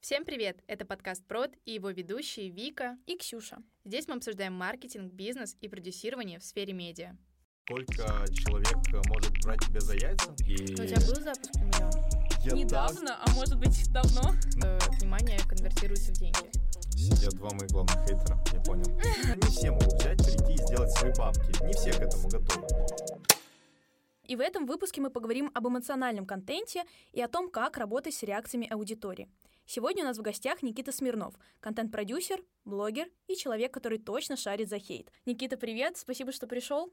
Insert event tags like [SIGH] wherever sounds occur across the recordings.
Всем привет! Это подкаст Прод и его ведущие Вика и Ксюша. Здесь мы обсуждаем маркетинг, бизнес и продюсирование в сфере медиа. Сколько человек может брать тебя за яйца? И... У тебя был запуск миллион? Я Недавно, так... а может быть давно? Э, внимание конвертируется в деньги. Сидят два моих главных хейтера, я понял. [LAUGHS] Не все могут взять, прийти и сделать свои бабки. Не все к этому готовы. И в этом выпуске мы поговорим об эмоциональном контенте и о том, как работать с реакциями аудитории. Сегодня у нас в гостях Никита Смирнов, контент-продюсер, блогер и человек, который точно шарит за хейт. Никита, привет, спасибо, что пришел.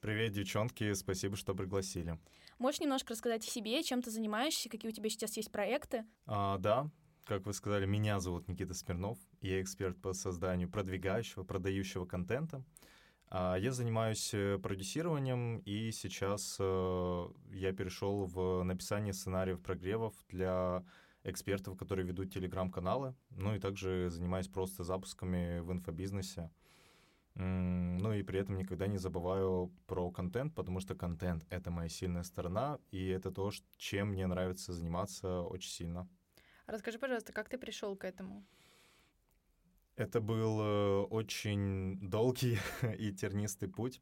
Привет, девчонки, спасибо, что пригласили. Можешь немножко рассказать о себе, чем ты занимаешься, какие у тебя сейчас есть проекты? А, да, как вы сказали, меня зовут Никита Смирнов, я эксперт по созданию продвигающего, продающего контента. А, я занимаюсь э, продюсированием, и сейчас э, я перешел в написание сценариев прогревов для экспертов, которые ведут телеграм-каналы, ну и также занимаюсь просто запусками в инфобизнесе. Ну и при этом никогда не забываю про контент, потому что контент — это моя сильная сторона, и это то, чем мне нравится заниматься очень сильно. Расскажи, пожалуйста, как ты пришел к этому? Это был э, очень долгий [LAUGHS] и тернистый путь.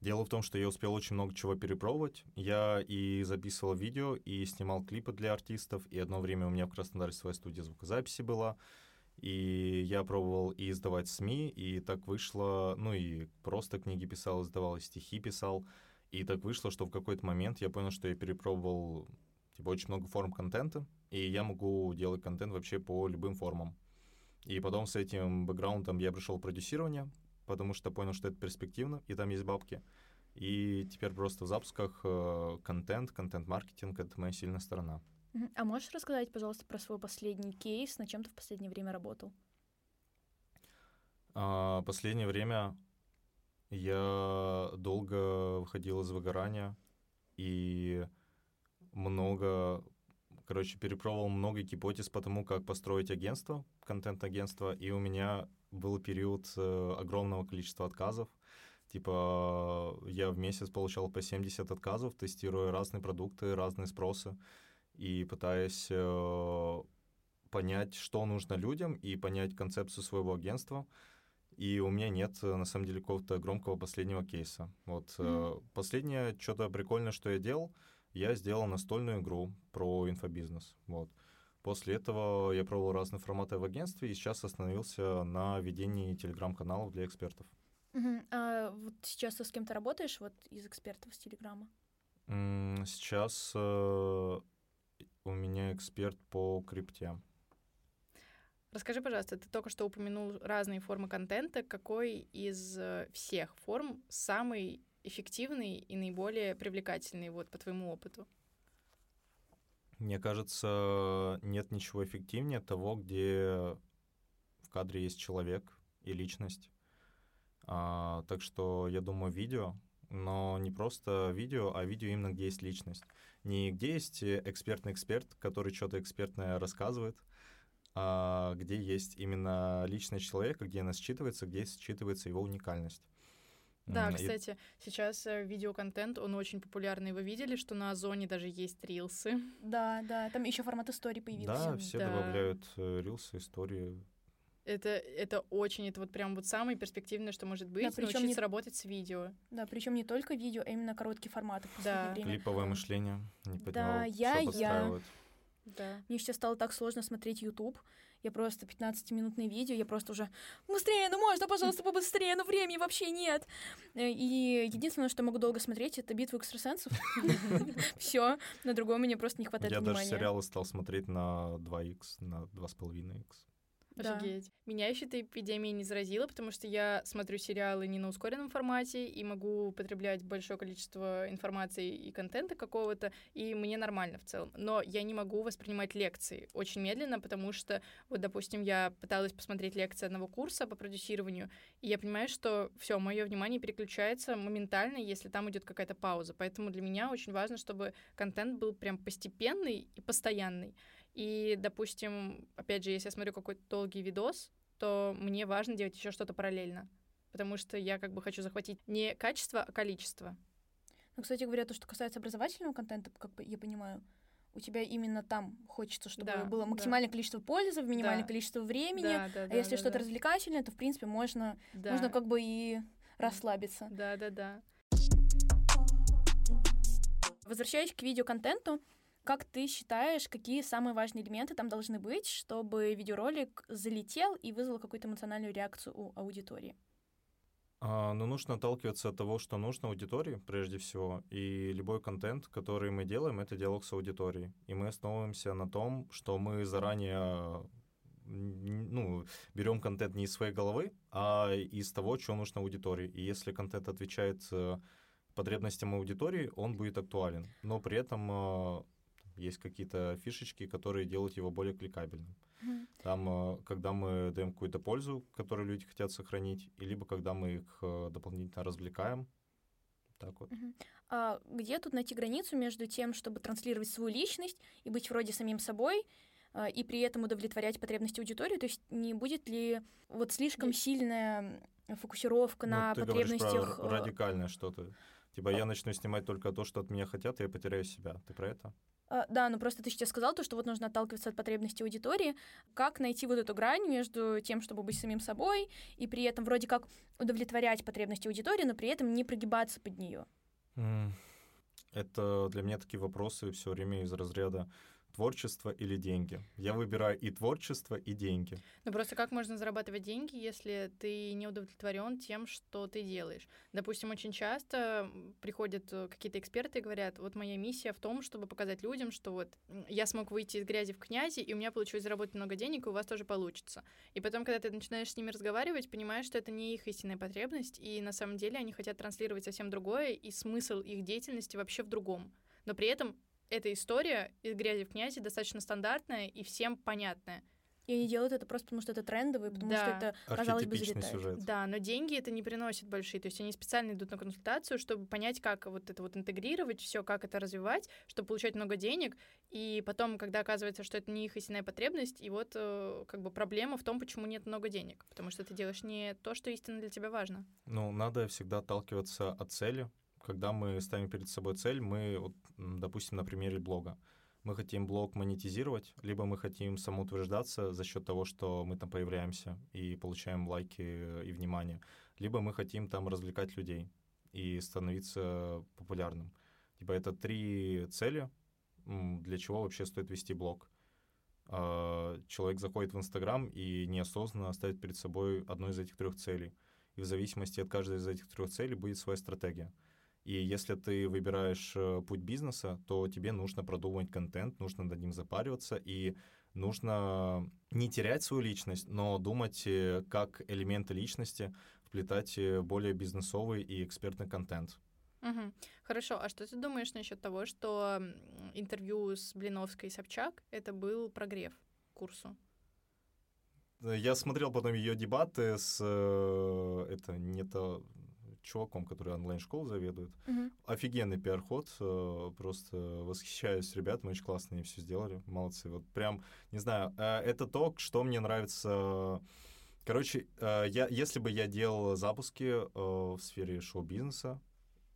Дело в том, что я успел очень много чего перепробовать. Я и записывал видео, и снимал клипы для артистов, и одно время у меня в Краснодаре своя студия звукозаписи была. И я пробовал и издавать СМИ, и так вышло, ну и просто книги писал, издавал, и стихи писал. И так вышло, что в какой-то момент я понял, что я перепробовал типа очень много форм контента, и я могу делать контент вообще по любым формам. И потом с этим бэкграундом я пришел в продюсирование, потому что понял, что это перспективно, и там есть бабки. И теперь просто в запусках э, контент, контент-маркетинг — это моя сильная сторона. А можешь рассказать, пожалуйста, про свой последний кейс, на чем ты в последнее время работал? А, последнее время я долго выходил из выгорания и много, короче, перепробовал много гипотез по тому, как построить агентство, контент-агентство, и у меня был период э, огромного количества отказов. Типа я в месяц получал по 70 отказов, тестируя разные продукты, разные спросы и пытаясь э, понять, что нужно людям и понять концепцию своего агентства. И у меня нет, на самом деле, какого-то громкого последнего кейса. Вот mm. последнее что-то прикольное, что я делал, я сделал настольную игру про инфобизнес. Вот. После этого я пробовал разные форматы в агентстве и сейчас остановился на ведении телеграм-каналов для экспертов. Uh-huh. А вот сейчас ты с кем-то работаешь вот из экспертов с Телеграма? Сейчас э, у меня эксперт по крипте. Расскажи, пожалуйста, ты только что упомянул разные формы контента. Какой из э, всех форм самый эффективный и наиболее привлекательный вот по твоему опыту? Мне кажется, нет ничего эффективнее того, где в кадре есть человек и личность. А, так что я думаю, видео, но не просто видео, а видео именно где есть личность. Не где есть экспертный эксперт, который что-то экспертное рассказывает, а где есть именно личность человека, где она считывается, где считывается его уникальность. Да, кстати, сейчас э, видеоконтент, он очень популярный. Вы видели, что на Озоне даже есть рилсы? Да, да, там еще формат истории появился. Да, все да. добавляют э, рилсы, истории. Это, это очень, это вот прям вот самое перспективное, что может быть, да, научиться не... работать с видео. Да, причем не только видео, а именно короткие форматы. Да. Клиповое мышление. Не да, я, я. Да. Мне сейчас стало так сложно смотреть YouTube. Я просто 15-минутное видео, я просто уже быстрее, ну можно, пожалуйста, побыстрее, ну времени вообще нет. Э, и единственное, что могу долго смотреть, это битву экстрасенсов. [LAUGHS] Все, на другом мне просто не хватает внимания. Я даже сериалы стал смотреть на 2х, на 2,5х. Офигеть. Да. Меня еще эта эпидемия не заразила, потому что я смотрю сериалы не на ускоренном формате и могу потреблять большое количество информации и контента какого-то, и мне нормально в целом. Но я не могу воспринимать лекции очень медленно, потому что, вот, допустим, я пыталась посмотреть лекции одного курса по продюсированию, и я понимаю, что все, мое внимание переключается моментально, если там идет какая-то пауза. Поэтому для меня очень важно, чтобы контент был прям постепенный и постоянный. И, допустим, опять же, если я смотрю какой-то долгий видос, то мне важно делать еще что-то параллельно. Потому что я как бы хочу захватить не качество, а количество. Ну, кстати говоря, то, что касается образовательного контента, как я понимаю, у тебя именно там хочется, чтобы да, было максимальное да. количество пользы минимальное да. количество времени. Да, да, а да, если да, что-то да. развлекательное, то в принципе можно, да. можно как бы и расслабиться. Да, да, да. Возвращаясь к видеоконтенту, как ты считаешь, какие самые важные элементы там должны быть, чтобы видеоролик залетел и вызвал какую-то эмоциональную реакцию у аудитории? А, ну, нужно отталкиваться от того, что нужно аудитории, прежде всего. И любой контент, который мы делаем, это диалог с аудиторией. И мы основываемся на том, что мы заранее ну, берем контент не из своей головы, а из того, что нужно аудитории. И если контент отвечает э, потребностям аудитории, он будет актуален. Но при этом э, есть какие-то фишечки, которые делают его более кликабельным. Mm-hmm. Там, э, когда мы даем какую-то пользу, которую люди хотят сохранить, и либо когда мы их дополнительно развлекаем. Так вот. Mm-hmm. А где тут найти границу между тем, чтобы транслировать свою личность и быть вроде самим собой, а, и при этом удовлетворять потребности аудитории? То есть не будет ли вот слишком сильная фокусировка ну, на ты потребностях... Про э, радикальное что-то. Типа я начну снимать только то, что от меня хотят, и я потеряю себя. Ты про это? Uh, да, ну просто ты сейчас сказал то, что вот нужно отталкиваться от потребностей аудитории. Как найти вот эту грань между тем, чтобы быть самим собой, и при этом вроде как удовлетворять потребности аудитории, но при этом не прогибаться под нее? Это для меня такие вопросы все время из разряда творчество или деньги. Я выбираю и творчество, и деньги. Ну просто как можно зарабатывать деньги, если ты не удовлетворен тем, что ты делаешь? Допустим, очень часто приходят э, какие-то эксперты и говорят, вот моя миссия в том, чтобы показать людям, что вот я смог выйти из грязи в князи, и у меня получилось заработать много денег, и у вас тоже получится. И потом, когда ты начинаешь с ними разговаривать, понимаешь, что это не их истинная потребность, и на самом деле они хотят транслировать совсем другое, и смысл их деятельности вообще в другом. Но при этом эта история из грязи в князи достаточно стандартная и всем понятная. И они делают это просто потому, что это трендовый, потому да. что это, казалось бы, залетает. Сюжет. Да, но деньги это не приносит большие. То есть они специально идут на консультацию, чтобы понять, как вот это вот интегрировать, все, как это развивать, чтобы получать много денег. И потом, когда оказывается, что это не их истинная потребность, и вот э, как бы проблема в том, почему нет много денег. Потому что ты делаешь не то, что истинно для тебя важно. Ну, надо всегда отталкиваться от цели, когда мы ставим перед собой цель, мы, вот, допустим, на примере блога, мы хотим блог монетизировать, либо мы хотим самоутверждаться за счет того, что мы там появляемся и получаем лайки и внимание, либо мы хотим там развлекать людей и становиться популярным. Типа это три цели, для чего вообще стоит вести блог. А, человек заходит в Инстаграм и неосознанно ставит перед собой одну из этих трех целей. И в зависимости от каждой из этих трех целей будет своя стратегия. И если ты выбираешь э, путь бизнеса, то тебе нужно продумывать контент, нужно над ним запариваться, и нужно не терять свою личность, но думать, э, как элементы личности вплетать э, более бизнесовый и экспертный контент. Угу. Хорошо, а что ты думаешь насчет того, что интервью с Блиновской и Собчак это был прогрев курсу? Я смотрел потом ее дебаты с это не то чуваком, который онлайн-школу заведует. Угу. Офигенный пиар-ход, э, просто восхищаюсь ребятами, очень классно они все сделали, молодцы. Вот прям, не знаю, э, это то, что мне нравится. Короче, э, я, если бы я делал запуски в сфере шоу-бизнеса,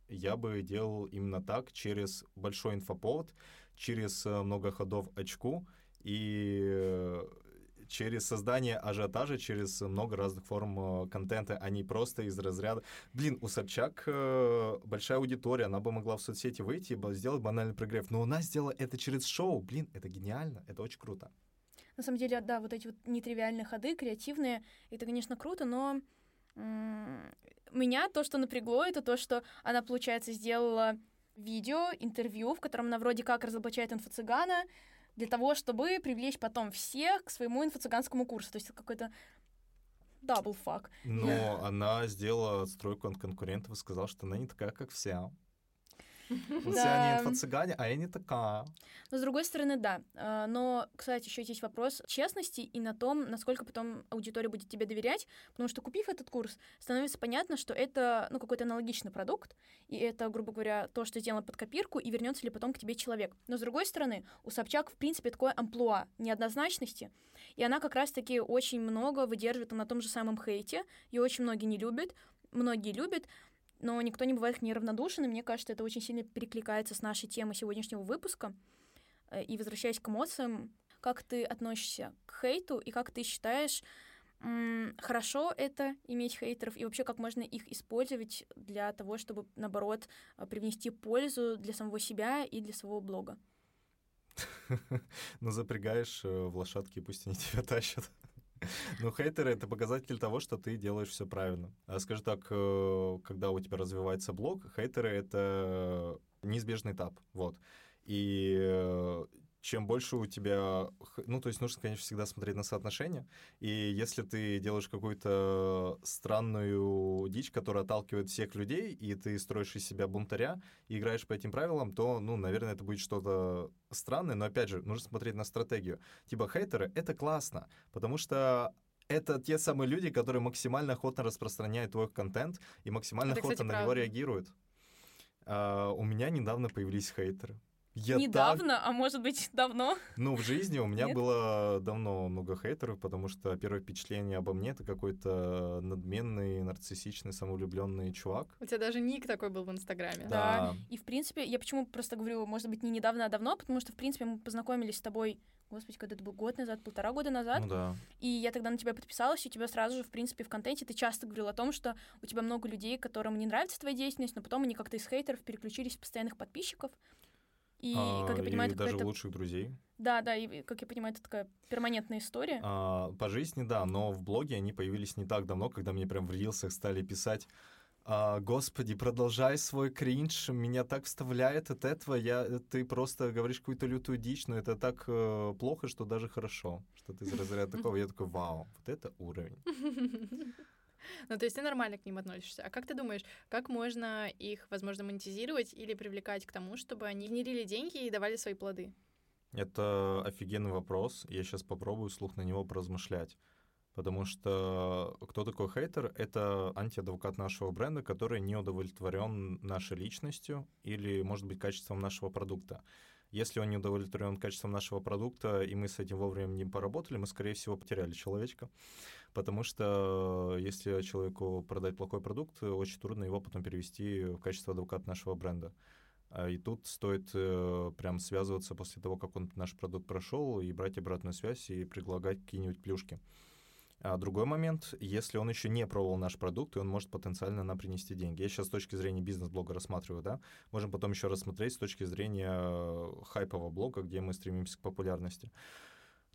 я бы делал именно так, через большой инфоповод, через много ходов очку и через создание ажиотажа, через много разных форм э, контента, а не просто из разряда... Блин, у Собчак э, большая аудитория, она бы могла в соцсети выйти и сделать банальный прогрев, но она сделала это через шоу. Блин, это гениально, это очень круто. На самом деле, да, вот эти вот нетривиальные ходы, креативные, это, конечно, круто, но меня то, что напрягло, это то, что она, получается, сделала видео, интервью, в котором она вроде как разоблачает инфо-цыгана, для того, чтобы привлечь потом всех к своему инфо-цыганскому курсу. То есть это какой-то double fuck. Но yeah. [LAUGHS] она сделала отстройку от конкурентов и сказала, что она не такая, как все. Все они инфо-цыгане, а я не такая. Но с другой стороны, да. А, но, кстати, еще есть вопрос честности и на том, насколько потом аудитория будет тебе доверять, потому что, купив этот курс, становится понятно, что это ну, какой-то аналогичный продукт, и это, грубо говоря, то, что сделано под копирку, и вернется ли потом к тебе человек. Но, с другой стороны, у Собчак, в принципе, такое амплуа неоднозначности, и она как раз-таки очень много выдерживает на том же самом хейте, и очень многие не любят, многие любят, но никто не бывает к ней равнодушен, и мне кажется, это очень сильно перекликается с нашей темой сегодняшнего выпуска. Э, и возвращаясь к эмоциям, как ты относишься к хейту и как ты считаешь, хорошо это иметь хейтеров, и вообще как можно их использовать для того, чтобы, наоборот, э, привнести пользу для самого себя и для своего блога? [LAUGHS] Ну, запрягаешь э, в лошадки, пусть они [LAUGHS] тебя тащат. [LAUGHS] Ну, хейтеры — это показатель того, что ты делаешь все правильно. А скажу так, э, когда у тебя развивается блог, хейтеры — это неизбежный этап, вот. И чем больше у тебя... Ну, то есть нужно, конечно, всегда смотреть на соотношение. И если ты делаешь какую-то странную дичь, которая отталкивает всех людей, и ты строишь из себя бунтаря, и играешь по этим правилам, то, ну, наверное, это будет что-то странное. Но, опять же, нужно смотреть на стратегию. Типа хейтеры — это классно, потому что это те самые люди, которые максимально охотно распространяют твой контент и максимально это, охотно кстати, на правда. него реагируют. Uh, у меня недавно появились хейтеры. Я Недавно, так... а может быть [LAUGHS] давно? Ну, в жизни у меня Нет? было давно много хейтеров, потому что первое впечатление обо мне это какой-то надменный, нарциссичный, самовлюбленный чувак. У тебя даже ник такой был в Инстаграме. Да. да. И в принципе, я почему просто говорю, может быть, не недавно, а давно, потому что, в принципе, мы познакомились с тобой Господи, когда это был год назад, полтора года назад. Ну да. И я тогда на тебя подписалась, и у тебя сразу же, в принципе, в контенте ты часто говорил о том, что у тебя много людей, которым не нравится твоя деятельность, но потом они как-то из хейтеров переключились в постоянных подписчиков. И, а, как я понимаю, и это даже лучших друзей. Да, да, и, как я понимаю, это такая перманентная история. А, по жизни, да, но в блоге они появились не так давно, когда мне прям в рилсах стали писать а, Господи, продолжай свой кринж, меня так вставляет от этого, я, ты просто говоришь какую-то лютую дичь, но это так э, плохо, что даже хорошо, что ты из разряда [LAUGHS] такого, я такой, вау, вот это уровень. [LAUGHS] [LAUGHS] Ну, то есть ты нормально к ним относишься. А как ты думаешь, как можно их, возможно, монетизировать или привлекать к тому, чтобы они генерили деньги и давали свои плоды? Это офигенный вопрос. Я сейчас попробую слух на него поразмышлять. Потому что кто такой хейтер? Это антиадвокат нашего бренда, который не удовлетворен нашей личностью или, может быть, качеством нашего продукта. Если он не удовлетворен качеством нашего продукта, и мы с этим вовремя не поработали, мы, скорее всего, потеряли человечка. Потому что если человеку продать плохой продукт, очень трудно его потом перевести в качество адвоката нашего бренда. А, и тут стоит э, прям связываться после того, как он наш продукт прошел, и брать обратную связь и предлагать какие-нибудь плюшки. А другой момент, если он еще не пробовал наш продукт, и он может потенциально нам принести деньги. Я сейчас с точки зрения бизнес-блога рассматриваю, да, можем потом еще рассмотреть с точки зрения э, хайпового блога, где мы стремимся к популярности.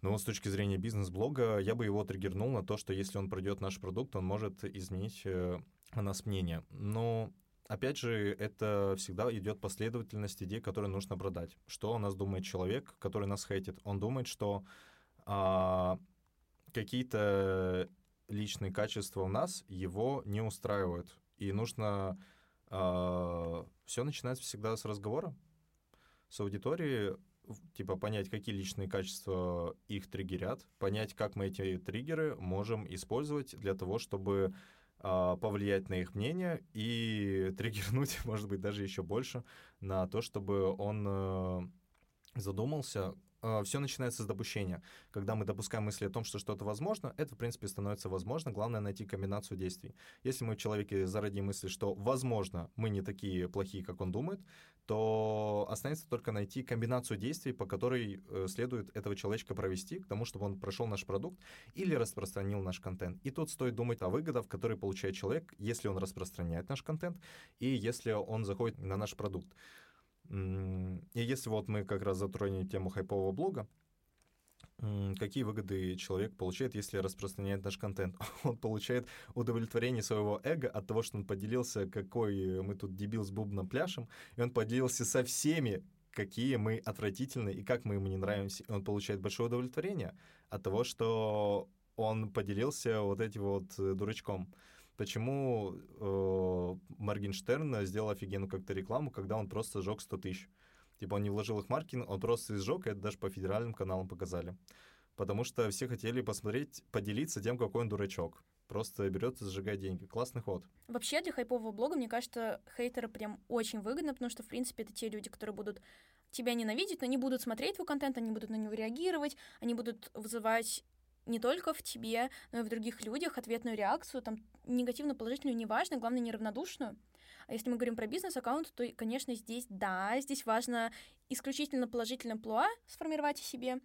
Вот с точки зрения бизнес-блога я бы его триггернул на то, что если он пройдет наш продукт, он может изменить э, о нас мнение. Но опять же, это всегда идет последовательность идей, которые нужно продать. Что о нас думает человек, который нас хейтит? Он думает, что а, какие-то личные качества у нас его не устраивают. И нужно... А, все начинается всегда с разговора с аудиторией, типа понять, какие личные качества их триггерят, понять, как мы эти триггеры можем использовать для того, чтобы э, повлиять на их мнение и [LAUGHS] триггернуть, может быть, даже еще больше на то, чтобы он э, задумался, все начинается с допущения. Когда мы допускаем мысли о том, что что-то возможно, это, в принципе, становится возможно. Главное найти комбинацию действий. Если мы в человеке зародим мысли, что, возможно, мы не такие плохие, как он думает, то останется только найти комбинацию действий, по которой э, следует этого человечка провести, к тому, чтобы он прошел наш продукт или распространил наш контент. И тут стоит думать о выгодах, которые получает человек, если он распространяет наш контент и если он заходит на наш продукт. И если вот мы как раз затронем тему хайпового блога, какие выгоды человек получает, если распространяет наш контент? [LAUGHS] Он получает удовлетворение своего эго от того, что он поделился, какой мы тут дебил с бубном пляшем, и он поделился со всеми, какие мы отвратительные и как мы ему не нравимся. И он получает большое удовлетворение от того, что он поделился вот этим вот э, дурачком почему э, Моргенштерн сделал офигенную как-то рекламу, когда он просто сжег 100 тысяч. Типа он не вложил их в маркетинг, он просто сжег, и это даже по федеральным каналам показали. Потому что все хотели посмотреть, поделиться тем, какой он дурачок. Просто берет и зажигает деньги. Классный ход. Вообще для хайпового блога, мне кажется, хейтеры прям очень выгодно, потому что, в принципе, это те люди, которые будут тебя ненавидеть, но не будут смотреть твой контент, они будут на него реагировать, они будут вызывать не только в тебе, но и в других людях ответную реакцию, там, негативно-положительную, неважно, главное, неравнодушную. А если мы говорим про бизнес-аккаунт, то, конечно, здесь, да, здесь важно исключительно положительное плуа сформировать о себе,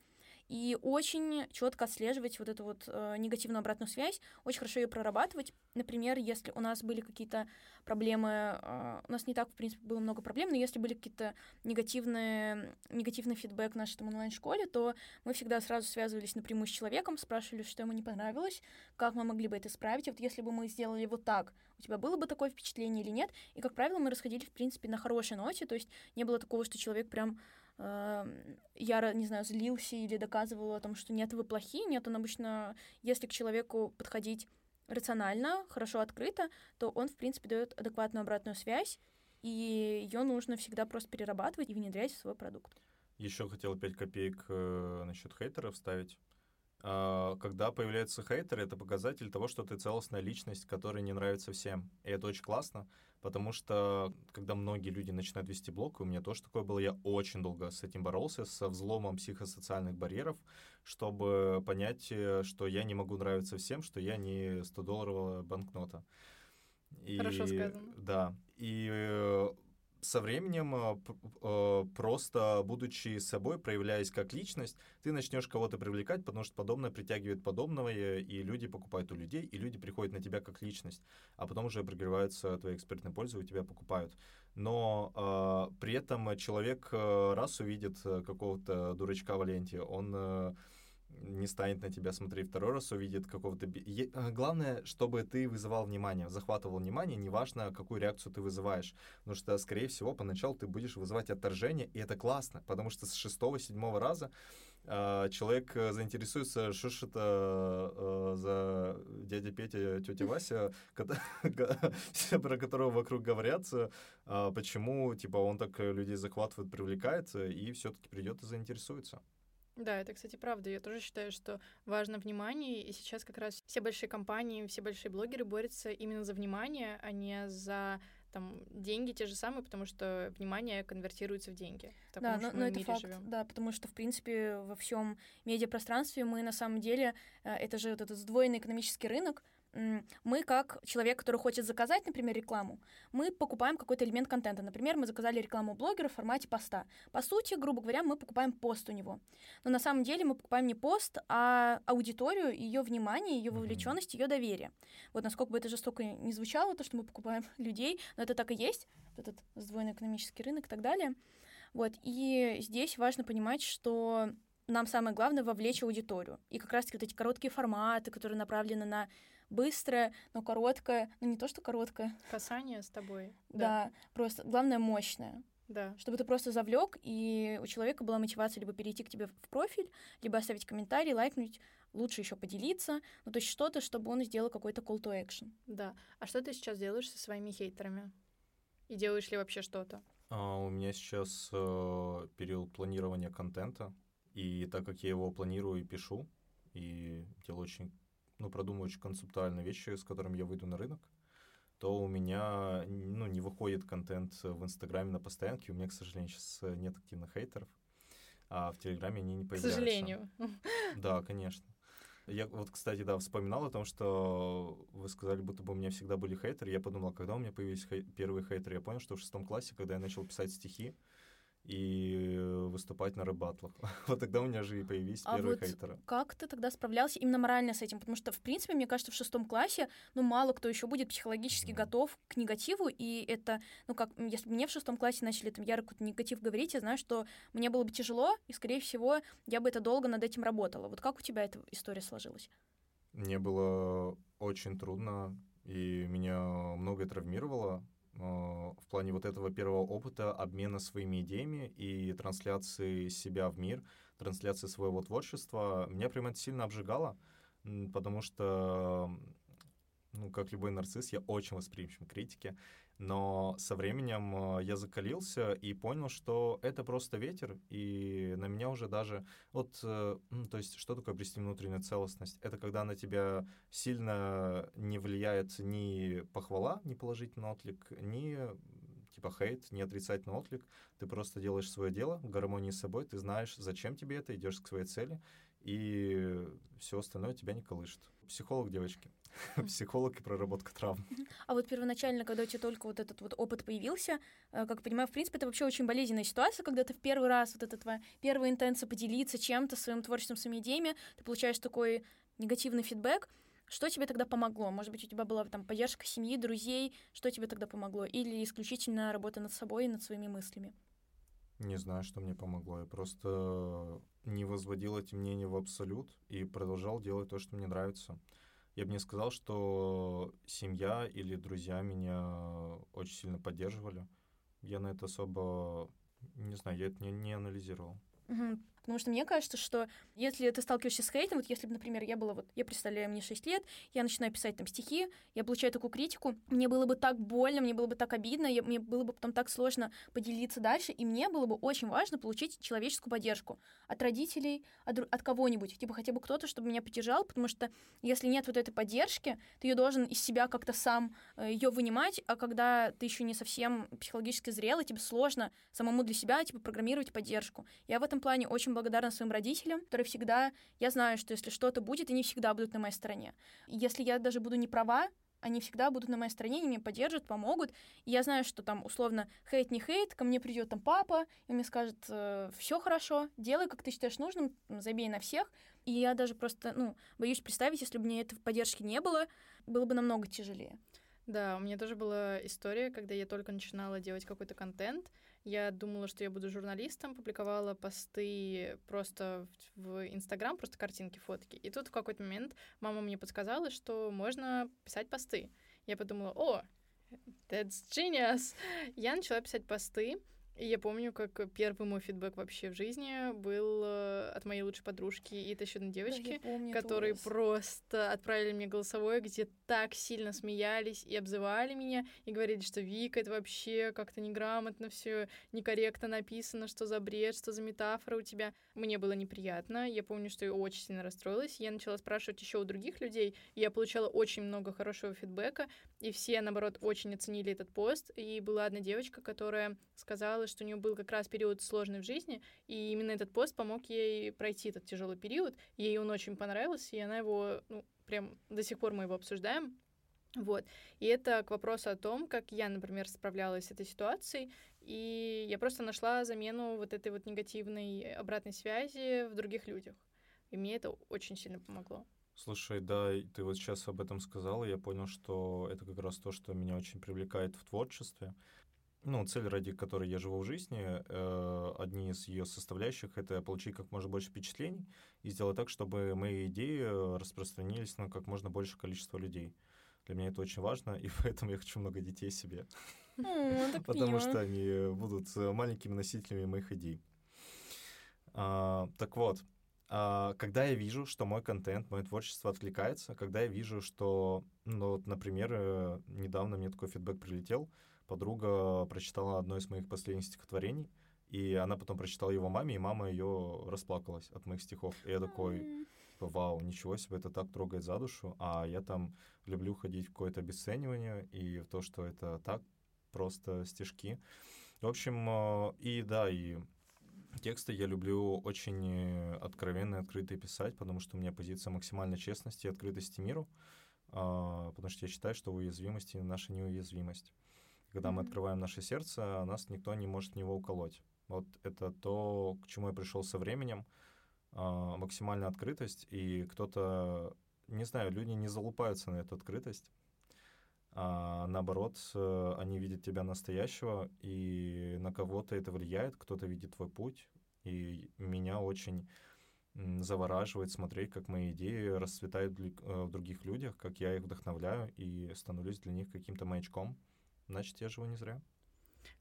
и очень четко отслеживать вот эту вот э, негативную обратную связь, очень хорошо ее прорабатывать. Например, если у нас были какие-то проблемы, э, у нас не так, в принципе, было много проблем, но если были какие-то негативные, негативный фидбэк в нашей онлайн-школе, то мы всегда сразу связывались напрямую с человеком, спрашивали, что ему не понравилось, как мы могли бы это исправить. Вот если бы мы сделали вот так, у тебя было бы такое впечатление или нет? И, как правило, мы расходились, в принципе, на хорошей ноте, то есть не было такого, что человек прям яро, не знаю, злился или доказывал о том, что нет, вы плохие. Нет, он обычно, если к человеку подходить рационально, хорошо открыто, то он, в принципе, дает адекватную обратную связь, и ее нужно всегда просто перерабатывать и внедрять в свой продукт. Еще хотел 5 копеек э, насчет хейтеров ставить. А, когда появляются хейтеры, это показатель того, что ты целостная личность, которая не нравится всем. И это очень классно, потому что когда многие люди начинают вести блог, у меня тоже такое было, я очень долго с этим боролся, со взломом психосоциальных барьеров, чтобы понять, э, что я не могу нравиться всем, что я не 100-долларовая банкнота. И, Хорошо сказано. Да. И э, со временем, э, э, просто будучи собой, проявляясь как личность, ты начнешь кого-то привлекать, потому что подобное притягивает подобного, и люди покупают у людей, и люди приходят на тебя как личность, а потом уже прогреваются твои экспертные пользы, у тебя покупают. Но э, при этом человек раз увидит какого-то дурачка в ленте, он не станет на тебя смотреть второй раз, увидит какого-то... Э, главное, чтобы ты вызывал внимание, захватывал внимание, неважно, какую реакцию ты вызываешь. Потому что, скорее всего, поначалу ты будешь вызывать отторжение, и это классно, потому что с шестого-седьмого раза э, человек э, заинтересуется, что ж это э, за дядя Петя, тетя Вася, [LAUGHS] про которого вокруг говорят, э, почему, типа, он так людей захватывает, привлекает, и все-таки придет и заинтересуется. Да, это, кстати, правда. Я тоже считаю, что важно внимание, и сейчас как раз все большие компании, все большие блогеры борются именно за внимание, а не за там деньги те же самые, потому что внимание конвертируется в деньги. В да, но, но это факт, живем. да, потому что в принципе во всем медиапространстве мы на самом деле э, это же вот этот сдвоенный экономический рынок, мы как человек, который хочет заказать, например, рекламу, мы покупаем какой-то элемент контента. Например, мы заказали рекламу блогера в формате поста. По сути, грубо говоря, мы покупаем пост у него. Но на самом деле мы покупаем не пост, а аудиторию, ее внимание, ее вовлеченность, ее доверие. Вот насколько бы это жестоко не звучало, то, что мы покупаем [LAUGHS] людей, но это так и есть, этот сдвоенный экономический рынок и так далее. Вот, и здесь важно понимать, что нам самое главное вовлечь аудиторию. И как раз-таки вот эти короткие форматы, которые направлены на быстрое, но короткое, ну не то, что короткое. Касание с тобой. Да, да просто главное мощное. Да. Чтобы ты просто завлек, и у человека была мотивация либо перейти к тебе в профиль, либо оставить комментарий, лайкнуть, лучше еще поделиться, ну то есть что-то, чтобы он сделал какой-то call to action. Да. А что ты сейчас делаешь со своими хейтерами? И делаешь ли вообще что-то? А, у меня сейчас э, период планирования контента, и так как я его планирую и пишу, и делаю очень ну, продумываю очень концептуальные вещи, с которыми я выйду на рынок, то у меня ну, не выходит контент в Инстаграме на постоянке. У меня, к сожалению, сейчас нет активных хейтеров, а в Телеграме они не появляются. К сожалению. Да, конечно. Я вот, кстати, да, вспоминал о том, что вы сказали, будто бы у меня всегда были хейтеры. Я подумал, когда у меня появились хей- первые хейтеры, я понял, что в шестом классе, когда я начал писать стихи, и выступать на рэп-баттлах. [LAUGHS] вот тогда у меня же и появились а первые вот хейтеры. как ты тогда справлялся именно морально с этим? Потому что, в принципе, мне кажется, в шестом классе, ну, мало кто еще будет психологически mm. готов к негативу, и это, ну, как, если бы мне в шестом классе начали там ярко негатив говорить, я знаю, что мне было бы тяжело, и, скорее всего, я бы это долго над этим работала. Вот как у тебя эта история сложилась? Мне было очень трудно, и меня многое травмировало, в плане вот этого первого опыта обмена своими идеями и трансляции себя в мир, трансляции своего творчества, меня прям это сильно обжигало, потому что, ну, как любой нарцисс, я очень восприимчив к критике, но со временем э, я закалился и понял, что это просто ветер, и на меня уже даже... Вот, э, то есть, что такое обрести внутреннюю целостность? Это когда на тебя сильно не влияет ни похвала, ни положительный отклик, ни типа хейт, не отрицательный отклик. Ты просто делаешь свое дело в гармонии с собой, ты знаешь, зачем тебе это, идешь к своей цели, и все остальное тебя не колышет. Психолог, девочки. [LAUGHS] Психолог и проработка травм. А вот первоначально, когда у тебя только вот этот вот опыт появился, э, как понимаю, в принципе, это вообще очень болезненная ситуация, когда ты в первый раз, вот эта твоя первая интенция поделиться чем-то, своим творчеством, своими идеями, ты получаешь такой негативный фидбэк, что тебе тогда помогло? Может быть, у тебя была там поддержка семьи, друзей? Что тебе тогда помогло? Или исключительно работа над собой и над своими мыслями? Не знаю, что мне помогло. Я просто не возводил эти мнения в абсолют и продолжал делать то, что мне нравится. Я бы не сказал, что семья или друзья меня очень сильно поддерживали. Я на это особо, не знаю, я это не, не анализировал. Потому что мне кажется, что если ты сталкиваешься с хейтом, вот если бы, например, я была вот, я представляю, мне 6 лет, я начинаю писать там стихи, я получаю такую критику, мне было бы так больно, мне было бы так обидно, я, мне было бы потом так сложно поделиться дальше, и мне было бы очень важно получить человеческую поддержку от родителей, от, от кого-нибудь, типа хотя бы кто-то, чтобы меня поддержал, потому что если нет вот этой поддержки, ты ее должен из себя как-то сам э, ее вынимать, а когда ты еще не совсем психологически зрелый, тебе сложно самому для себя типа программировать поддержку. Я в этом плане очень благодарна своим родителям, которые всегда... Я знаю, что если что-то будет, они всегда будут на моей стороне. И если я даже буду не права, они всегда будут на моей стороне, они меня поддержат, помогут. И я знаю, что там условно хейт не хейт, ко мне придет там папа, и мне скажет, э, все хорошо, делай, как ты считаешь нужным, забей на всех. И я даже просто, ну, боюсь представить, если бы мне этой поддержки не было, было бы намного тяжелее. Да, у меня тоже была история, когда я только начинала делать какой-то контент, я думала, что я буду журналистом, публиковала посты просто в Инстаграм, просто картинки, фотки. И тут в какой-то момент мама мне подсказала, что можно писать посты. Я подумала, о, that's genius! Я начала писать посты, и я помню, как первый мой фидбэк вообще в жизни был э, от моей лучшей подружки и еще одной девочки, да, помню, которые просто отправили мне голосовое, где так сильно смеялись и обзывали меня, и говорили, что Вика, это вообще как-то неграмотно все некорректно написано, что за бред, что за метафора у тебя. Мне было неприятно. Я помню, что я очень сильно расстроилась. Я начала спрашивать еще у других людей, и я получала очень много хорошего фидбэка, и все, наоборот, очень оценили этот пост. И была одна девочка, которая сказала, что у нее был как раз период сложный в жизни, и именно этот пост помог ей пройти этот тяжелый период. Ей он очень понравился, и она его, ну, прям до сих пор мы его обсуждаем. Вот. И это к вопросу о том, как я, например, справлялась с этой ситуацией. И я просто нашла замену вот этой вот негативной обратной связи в других людях. И мне это очень сильно помогло. Слушай, да, ты вот сейчас об этом сказала, я понял, что это как раз то, что меня очень привлекает в творчестве. Ну, цель, ради которой я живу в жизни, э, одни из ее составляющих — это получить как можно больше впечатлений и сделать так, чтобы мои идеи распространились на как можно большее количество людей. Для меня это очень важно, и [LAUGHS] поэтому я хочу много детей себе. Потому что они будут маленькими носителями моих идей. А, так вот, а, когда я вижу, что мой контент, мое творчество откликается, когда я вижу, что, ну, вот, например, э, недавно мне такой фидбэк прилетел, подруга прочитала одно из моих последних стихотворений, и она потом прочитала его маме, и мама ее расплакалась от моих стихов. И я такой, типа, вау, ничего себе, это так трогает за душу, а я там люблю ходить в какое-то обесценивание и в то, что это так, просто стишки. В общем, э, и да, и Тексты я люблю очень откровенно и открыто писать, потому что у меня позиция максимальной честности и открытости миру, а, потому что я считаю, что уязвимость — наша неуязвимость. Когда mm-hmm. мы открываем наше сердце, нас никто не может в него уколоть. Вот это то, к чему я пришел со временем, а, максимальная открытость, и кто-то, не знаю, люди не залупаются на эту открытость, а наоборот, э, они видят тебя настоящего, и на кого-то это влияет, кто-то видит твой путь, и меня очень завораживает смотреть, как мои идеи расцветают э, в других людях, как я их вдохновляю и становлюсь для них каким-то маячком. Значит, я живу не зря.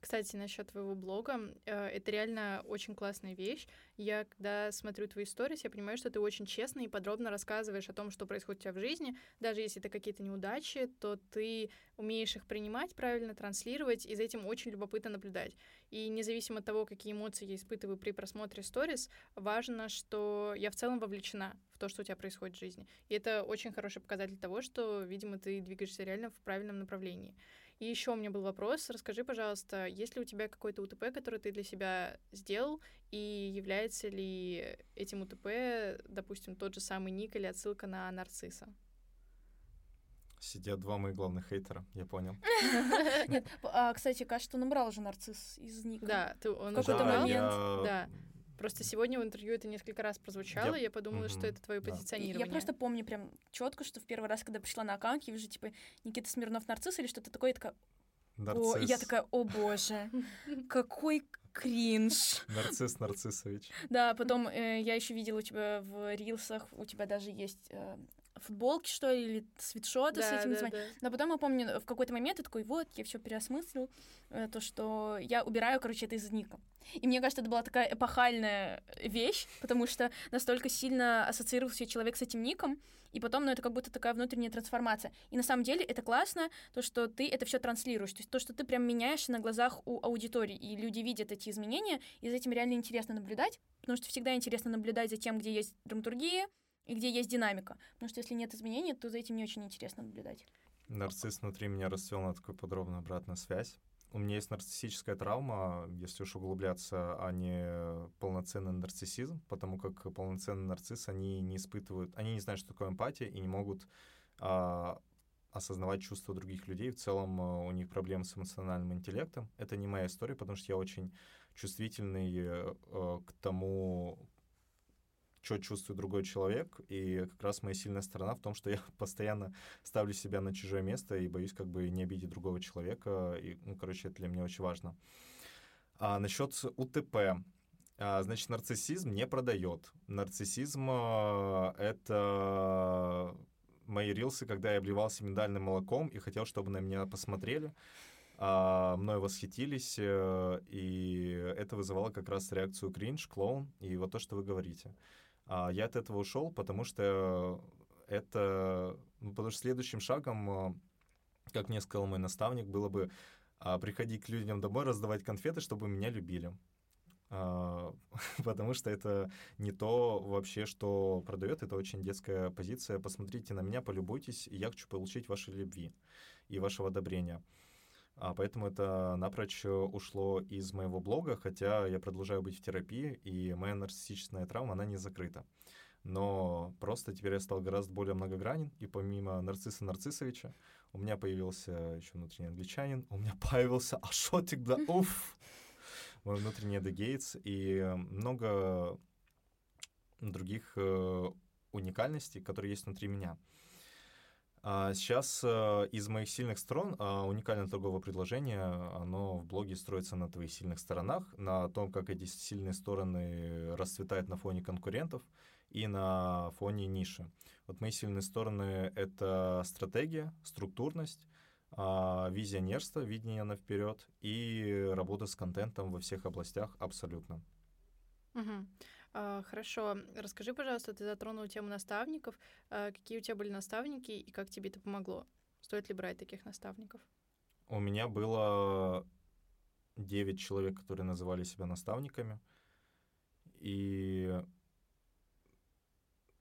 Кстати, насчет твоего блога, э, это реально очень классная вещь. Я, когда смотрю твои истории, я понимаю, что ты очень честно и подробно рассказываешь о том, что происходит у тебя в жизни. Даже если это какие-то неудачи, то ты умеешь их принимать, правильно транслировать, и за этим очень любопытно наблюдать. И независимо от того, какие эмоции я испытываю при просмотре сторис, важно, что я в целом вовлечена в то, что у тебя происходит в жизни. И это очень хороший показатель того, что, видимо, ты двигаешься реально в правильном направлении. И еще у меня был вопрос. Расскажи, пожалуйста, есть ли у тебя какой-то УТП, который ты для себя сделал, и является ли этим УТП, допустим, тот же самый ник или отсылка на нарцисса? Сидят два моих главных хейтера, я понял. [LAUGHS] Нет, [LAUGHS] а, кстати, кажется, он убрал же нарцисс из ника. Да, ты, он в какой-то момент, да. Просто сегодня в интервью это несколько раз прозвучало, я, и я подумала, mm-hmm. что это твое да. позиционирование. Я просто помню прям четко, что в первый раз, когда пришла на аккаунт, я вижу, типа, Никита Смирнов нарцисс или что-то такое, я такая, Нарцисс. О, я такая, о боже, [LAUGHS] какой кринж. Нарцисс Нарциссович. Да, потом э, я еще видела у тебя в рилсах, у тебя даже есть э, футболки, что ли, или свитшоты да, с этим да, названием. Да. Но потом я помню, в какой-то момент я такой, вот, я все переосмыслил, э, то, что я убираю, короче, это из ника. И мне кажется, это была такая эпохальная вещь, потому что настолько сильно ассоциировался человек с этим ником, и потом, ну, это как будто такая внутренняя трансформация. И на самом деле это классно, то, что ты это все транслируешь, то есть то, что ты прям меняешь на глазах у аудитории, и люди видят эти изменения, и за этим реально интересно наблюдать, потому что всегда интересно наблюдать за тем, где есть драматургия, и где есть динамика. Потому что если нет изменений, то за этим не очень интересно наблюдать. Нарцисс внутри меня расцвел на такую подробную обратную связь. У меня есть нарциссическая травма, если уж углубляться, а не полноценный нарциссизм, потому как полноценный нарцисс, они не испытывают, они не знают, что такое эмпатия, и не могут а, осознавать чувства других людей. В целом а, у них проблемы с эмоциональным интеллектом. Это не моя история, потому что я очень чувствительный а, к тому, что чувствует другой человек, и как раз моя сильная сторона в том, что я [LAUGHS] постоянно ставлю себя на чужое место и боюсь как бы не обидеть другого человека, и, ну, короче, это для меня очень важно. А насчет УТП. А, значит, нарциссизм не продает. Нарциссизм а, — это мои рилсы, когда я обливался миндальным молоком и хотел, чтобы на меня посмотрели, а, мной восхитились, э, и это вызывало как раз реакцию кринж, клоун, и вот то, что вы говорите. А я от этого ушел, потому что это... Ну, потому что следующим шагом, а, как мне сказал мой наставник, было бы а, приходить к людям домой, раздавать конфеты, чтобы меня любили. А, [LAUGHS] потому что это не то вообще, что продает, это очень детская позиция. Посмотрите на меня, полюбуйтесь, и я хочу получить вашей любви и вашего одобрения. А поэтому это напрочь ушло из моего блога, хотя я продолжаю быть в терапии, и моя нарциссическая травма, она не закрыта. Но просто теперь я стал гораздо более многогранен, и помимо нарцисса Нарциссовича у меня появился еще внутренний англичанин, у меня [LAUGHS] появился Ашотик, да, уф, мой внутренний Эда Гейтс, и много других э, уникальностей, которые есть внутри меня. А сейчас э, из моих сильных сторон а, уникальное торговое предложение, оно в блоге строится на твоих сильных сторонах, на том, как эти сильные стороны расцветают на фоне конкурентов и на фоне ниши. Вот мои сильные стороны — это стратегия, структурность, а, визионерство, видение на вперед и работа с контентом во всех областях абсолютно. Угу. А, хорошо. Расскажи, пожалуйста, ты затронул тему наставников. А, какие у тебя были наставники и как тебе это помогло? Стоит ли брать таких наставников? У меня было девять человек, которые называли себя наставниками. И,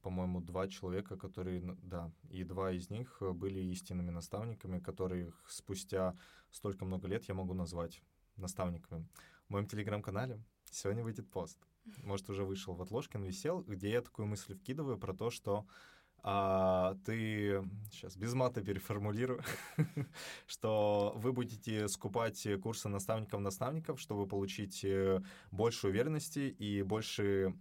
по-моему, два человека, которые, да, и два из них были истинными наставниками, которых спустя столько много лет я могу назвать наставниками. В моем телеграм-канале сегодня выйдет пост может, уже вышел, вот Ложкин висел, где я такую мысль вкидываю про то, что а, ты, сейчас без мата переформулирую, [LAUGHS] что вы будете скупать курсы наставников-наставников, чтобы получить э, больше уверенности и больше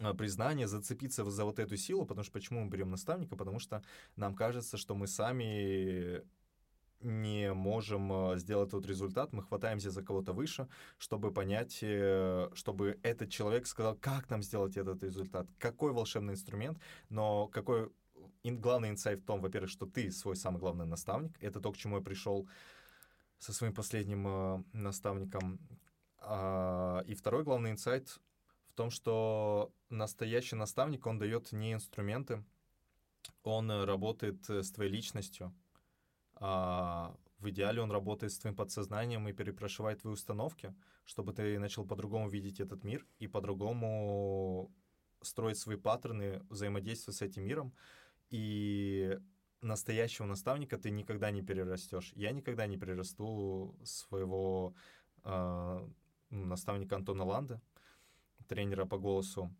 а, признание, зацепиться за вот эту силу, потому что почему мы берем наставника? Потому что нам кажется, что мы сами не можем э, сделать тот результат, мы хватаемся за кого-то выше, чтобы понять, э, чтобы этот человек сказал, как нам сделать этот результат, какой волшебный инструмент, но какой главный инсайт в том, во-первых, что ты свой самый главный наставник, это то, к чему я пришел со своим последним э, наставником. А, и второй главный инсайт в том, что настоящий наставник, он дает не инструменты, он работает с твоей личностью, в идеале он работает с твоим подсознанием и перепрошивает твои установки, чтобы ты начал по-другому видеть этот мир и по-другому строить свои паттерны взаимодействия с этим миром. И настоящего наставника ты никогда не перерастешь. Я никогда не перерасту своего э, наставника Антона Ланда, тренера по голосу,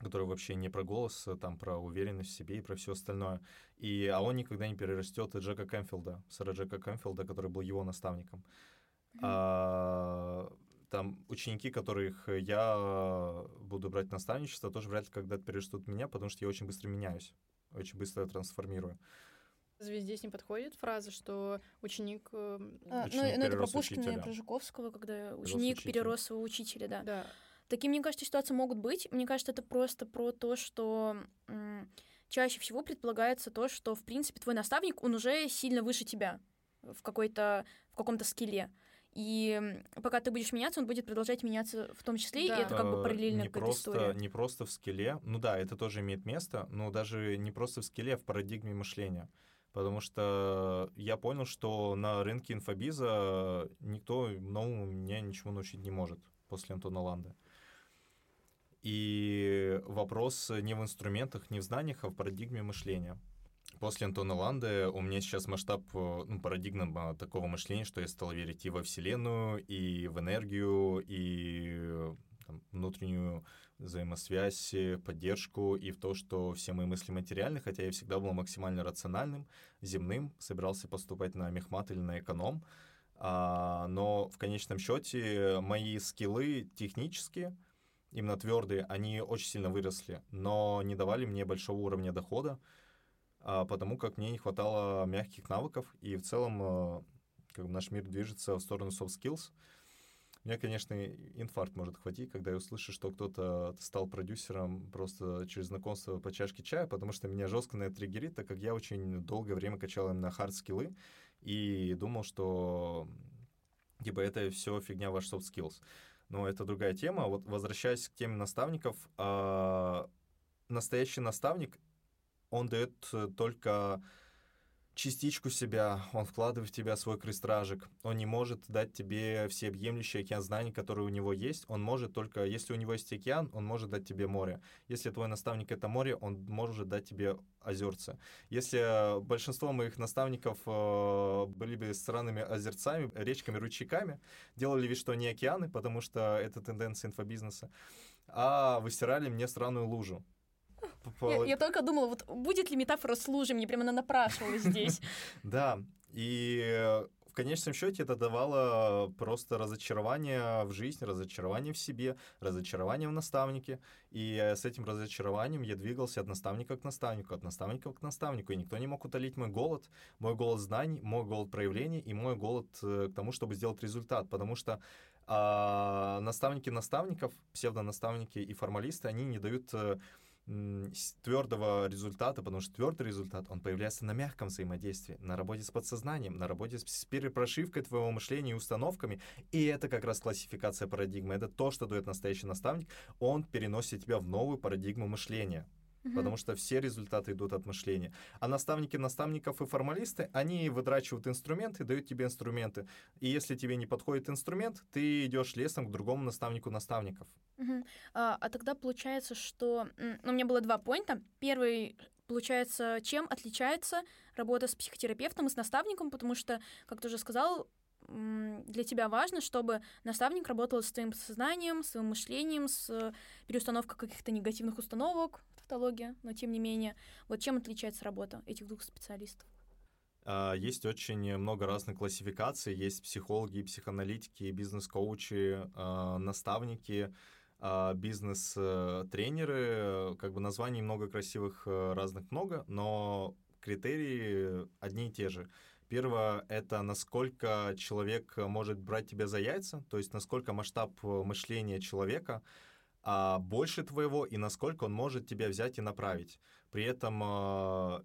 который вообще не про голос, а там про уверенность в себе и про все остальное. И, а он никогда не перерастет Джека Кэмфилда, сэра Джека Кэмфилда, который был его наставником. Mm-hmm. А, там ученики, которых я буду брать наставничество, тоже вряд ли когда-то перерастут меня, потому что я очень быстро меняюсь, очень быстро трансформирую. Разве здесь не подходит фраза, что ученик... А, ну, ну, это про Пушкина и про Жуковского, когда ученик перерос своего учителя, да. Да. Такие, мне кажется, ситуации могут быть. Мне кажется, это просто про то, что чаще всего предполагается то, что, в принципе, твой наставник, он уже сильно выше тебя в какой-то, в каком-то скилле. И пока ты будешь меняться, он будет продолжать меняться в том числе, да. и это как бы параллельная не просто, история. Не просто в скилле, ну да, это тоже имеет место, но даже не просто в скилле, а в парадигме мышления. Потому что я понял, что на рынке инфобиза никто новому меня ничего научить не может после Антона Ланда. И вопрос не в инструментах, не в знаниях, а в парадигме мышления. После Антона Ланды у меня сейчас масштаб, ну, парадигма такого мышления, что я стал верить и во Вселенную, и в энергию, и там, внутреннюю взаимосвязь, поддержку, и в то, что все мои мысли материальны, хотя я всегда был максимально рациональным, земным, собирался поступать на мехмат или на эконом, а, но в конечном счете мои скиллы технические — именно твердые, они очень сильно выросли, но не давали мне большого уровня дохода, а, потому как мне не хватало мягких навыков, и в целом а, как бы наш мир движется в сторону soft skills. Меня, конечно, инфаркт может хватить, когда я услышу, что кто-то стал продюсером просто через знакомство по чашке чая, потому что меня жестко на это триггерит, так как я очень долгое время качал именно хард-скиллы и думал, что типа это все фигня ваш soft skills но это другая тема. Вот возвращаясь к теме наставников, э, настоящий наставник, он дает э, только частичку себя, он вкладывает в тебя свой крестражик. Он не может дать тебе всеобъемлющий океан знаний, который у него есть. Он может только, если у него есть океан, он может дать тебе море. Если твой наставник — это море, он может дать тебе озерца. Если большинство моих наставников э, были бы странными озерцами, речками, ручейками, делали вид, что они океаны, потому что это тенденция инфобизнеса, а выстирали мне странную лужу. Я, я только думала, вот будет ли метафора с лужей, мне прямо она напрашивалась здесь. [LAUGHS] Да, и в конечном счете это давало просто разочарование в жизни, разочарование в себе, разочарование в наставнике. И с этим разочарованием я двигался от наставника к наставнику, от наставника к наставнику. И никто не мог утолить мой голод, мой голод знаний, мой голод проявлений и мой голод э, к тому, чтобы сделать результат. Потому что а, наставники наставников, псевдонаставники и формалисты, они не дают э, твердого результата, потому что твердый результат, он появляется на мягком взаимодействии, на работе с подсознанием, на работе с перепрошивкой твоего мышления и установками. И это как раз классификация парадигмы. Это то, что дает настоящий наставник. Он переносит тебя в новую парадигму мышления угу. потому что все результаты идут от мышления. А наставники наставников и формалисты, они выдрачивают инструменты, дают тебе инструменты. И если тебе не подходит инструмент, ты идешь лесом к другому наставнику наставников. Угу. А, а тогда получается, что... Ну, у меня было два поинта. Первый получается, чем отличается работа с психотерапевтом и с наставником, потому что, как ты уже сказал, для тебя важно, чтобы наставник работал с твоим сознанием, своим мышлением, с переустановкой каких-то негативных установок, тавтология, но тем не менее. Вот чем отличается работа этих двух специалистов? А, есть очень много разных классификаций. Есть психологи, психоаналитики, бизнес-коучи, а, наставники, а, бизнес-тренеры. Как бы названий много красивых разных много, но критерии одни и те же. Первое — это насколько человек может брать тебя за яйца, то есть насколько масштаб мышления человека а, больше твоего и насколько он может тебя взять и направить. При этом а,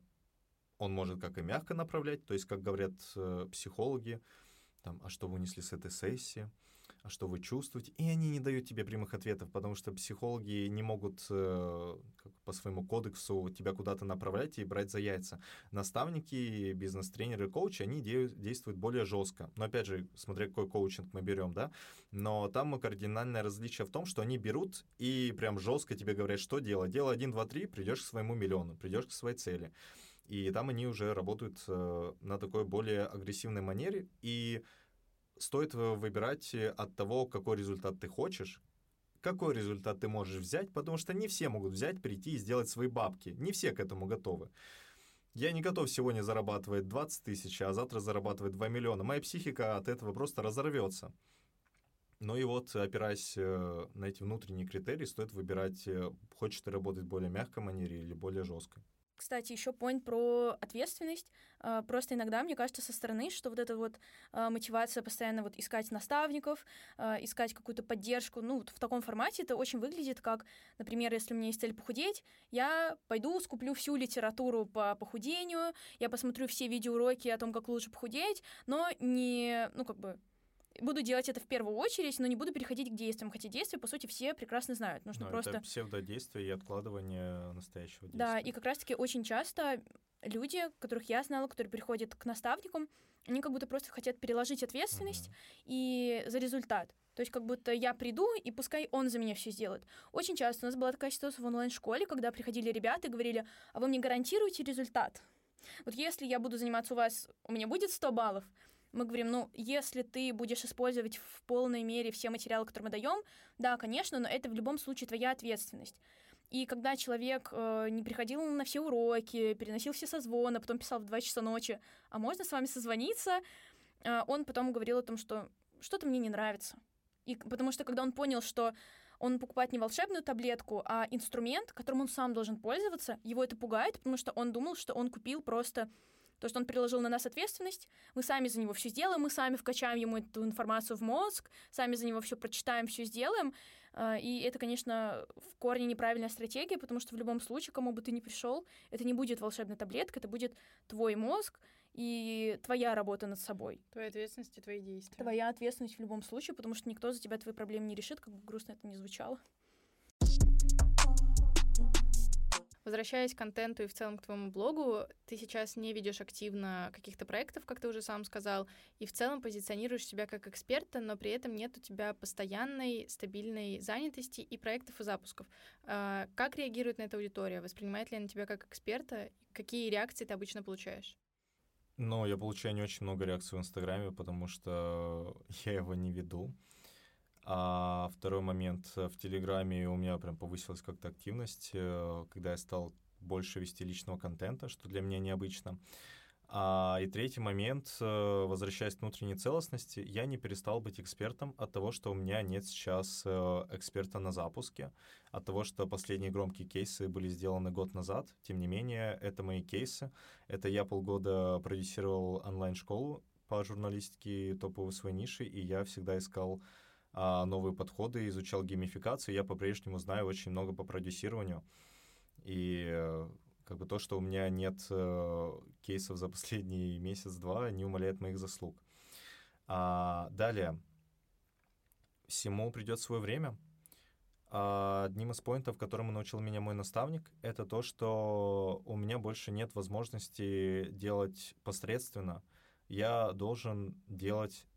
он может как и мягко направлять, то есть, как говорят э, психологи, там, а что вы унесли с этой сессии, что вы чувствуете, и они не дают тебе прямых ответов, потому что психологи не могут э, по своему кодексу тебя куда-то направлять и брать за яйца. Наставники, бизнес-тренеры, коучи, они де- действуют более жестко. Но опять же, смотря какой коучинг мы берем, да, но там кардинальное различие в том, что они берут и прям жестко тебе говорят, что делать. Делай 1, 2, 3, придешь к своему миллиону, придешь к своей цели. И там они уже работают э, на такой более агрессивной манере, и стоит выбирать от того, какой результат ты хочешь, какой результат ты можешь взять, потому что не все могут взять, прийти и сделать свои бабки. Не все к этому готовы. Я не готов сегодня зарабатывать 20 тысяч, а завтра зарабатывать 2 миллиона. Моя психика от этого просто разорвется. Ну и вот, опираясь э, на эти внутренние критерии, стоит выбирать, э, хочешь ты работать в более мягкой манере или более жесткой. Кстати, еще point про ответственность. А, просто иногда, мне кажется, со стороны, что вот эта вот а, мотивация постоянно вот искать наставников, а, искать какую-то поддержку, ну, вот в таком формате это очень выглядит как, например, если у меня есть цель похудеть, я пойду скуплю всю литературу по похудению, я посмотрю все видеоуроки о том, как лучше похудеть, но не, ну, как бы буду делать это в первую очередь, но не буду переходить к действиям, хотя действия, по сути, все прекрасно знают. Нужно но просто... Это псевдодействие и откладывание настоящего действия. Да, и как раз-таки очень часто люди, которых я знала, которые приходят к наставникам, они как будто просто хотят переложить ответственность uh-huh. и за результат. То есть как будто я приду, и пускай он за меня все сделает. Очень часто у нас была такая ситуация в онлайн-школе, когда приходили ребята и говорили, а вы мне гарантируете результат? Вот если я буду заниматься у вас, у меня будет 100 баллов, мы говорим, ну, если ты будешь использовать в полной мере все материалы, которые мы даем, да, конечно, но это в любом случае твоя ответственность. И когда человек э, не приходил на все уроки, переносил все созвоны, потом писал в 2 часа ночи, а можно с вами созвониться, э, он потом говорил о том, что что-то мне не нравится. И потому что когда он понял, что он покупает не волшебную таблетку, а инструмент, которым он сам должен пользоваться, его это пугает, потому что он думал, что он купил просто то, что он переложил на нас ответственность, мы сами за него все сделаем, мы сами вкачаем ему эту информацию в мозг, сами за него все прочитаем, все сделаем. А, и это, конечно, в корне неправильная стратегия, потому что в любом случае, кому бы ты ни пришел, это не будет волшебная таблетка, это будет твой мозг и твоя работа над собой. Твоя ответственность и твои действия. Твоя ответственность в любом случае, потому что никто за тебя твои проблемы не решит, как бы грустно это ни звучало. Возвращаясь к контенту и в целом к твоему блогу, ты сейчас не ведешь активно каких-то проектов, как ты уже сам сказал, и в целом позиционируешь себя как эксперта, но при этом нет у тебя постоянной, стабильной занятости и проектов и запусков. А, как реагирует на это аудитория? Воспринимает ли она тебя как эксперта? Какие реакции ты обычно получаешь? Ну, я получаю не очень много реакций в Инстаграме, потому что [LAUGHS] я его не веду. А второй момент, э, в Телеграме у меня прям повысилась как-то активность, э, когда я стал больше вести личного контента, что для меня необычно. А, и третий момент, э, возвращаясь к внутренней целостности, я не перестал быть экспертом от того, что у меня нет сейчас эксперта на запуске, от того, что последние громкие кейсы были сделаны год назад. Тем не менее, это мои кейсы. Это я полгода продюсировал онлайн-школу по журналистике топовой своей ниши, и я всегда искал новые подходы, изучал геймификацию. Я по-прежнему знаю очень много по продюсированию. И э, как бы то, что у меня нет э, кейсов за последний месяц-два, не умаляет моих заслуг. А, далее. Всему придет свое время. А, одним из поинтов, которому научил меня мой наставник, это то, что у меня больше нет возможности делать посредственно. Я должен делать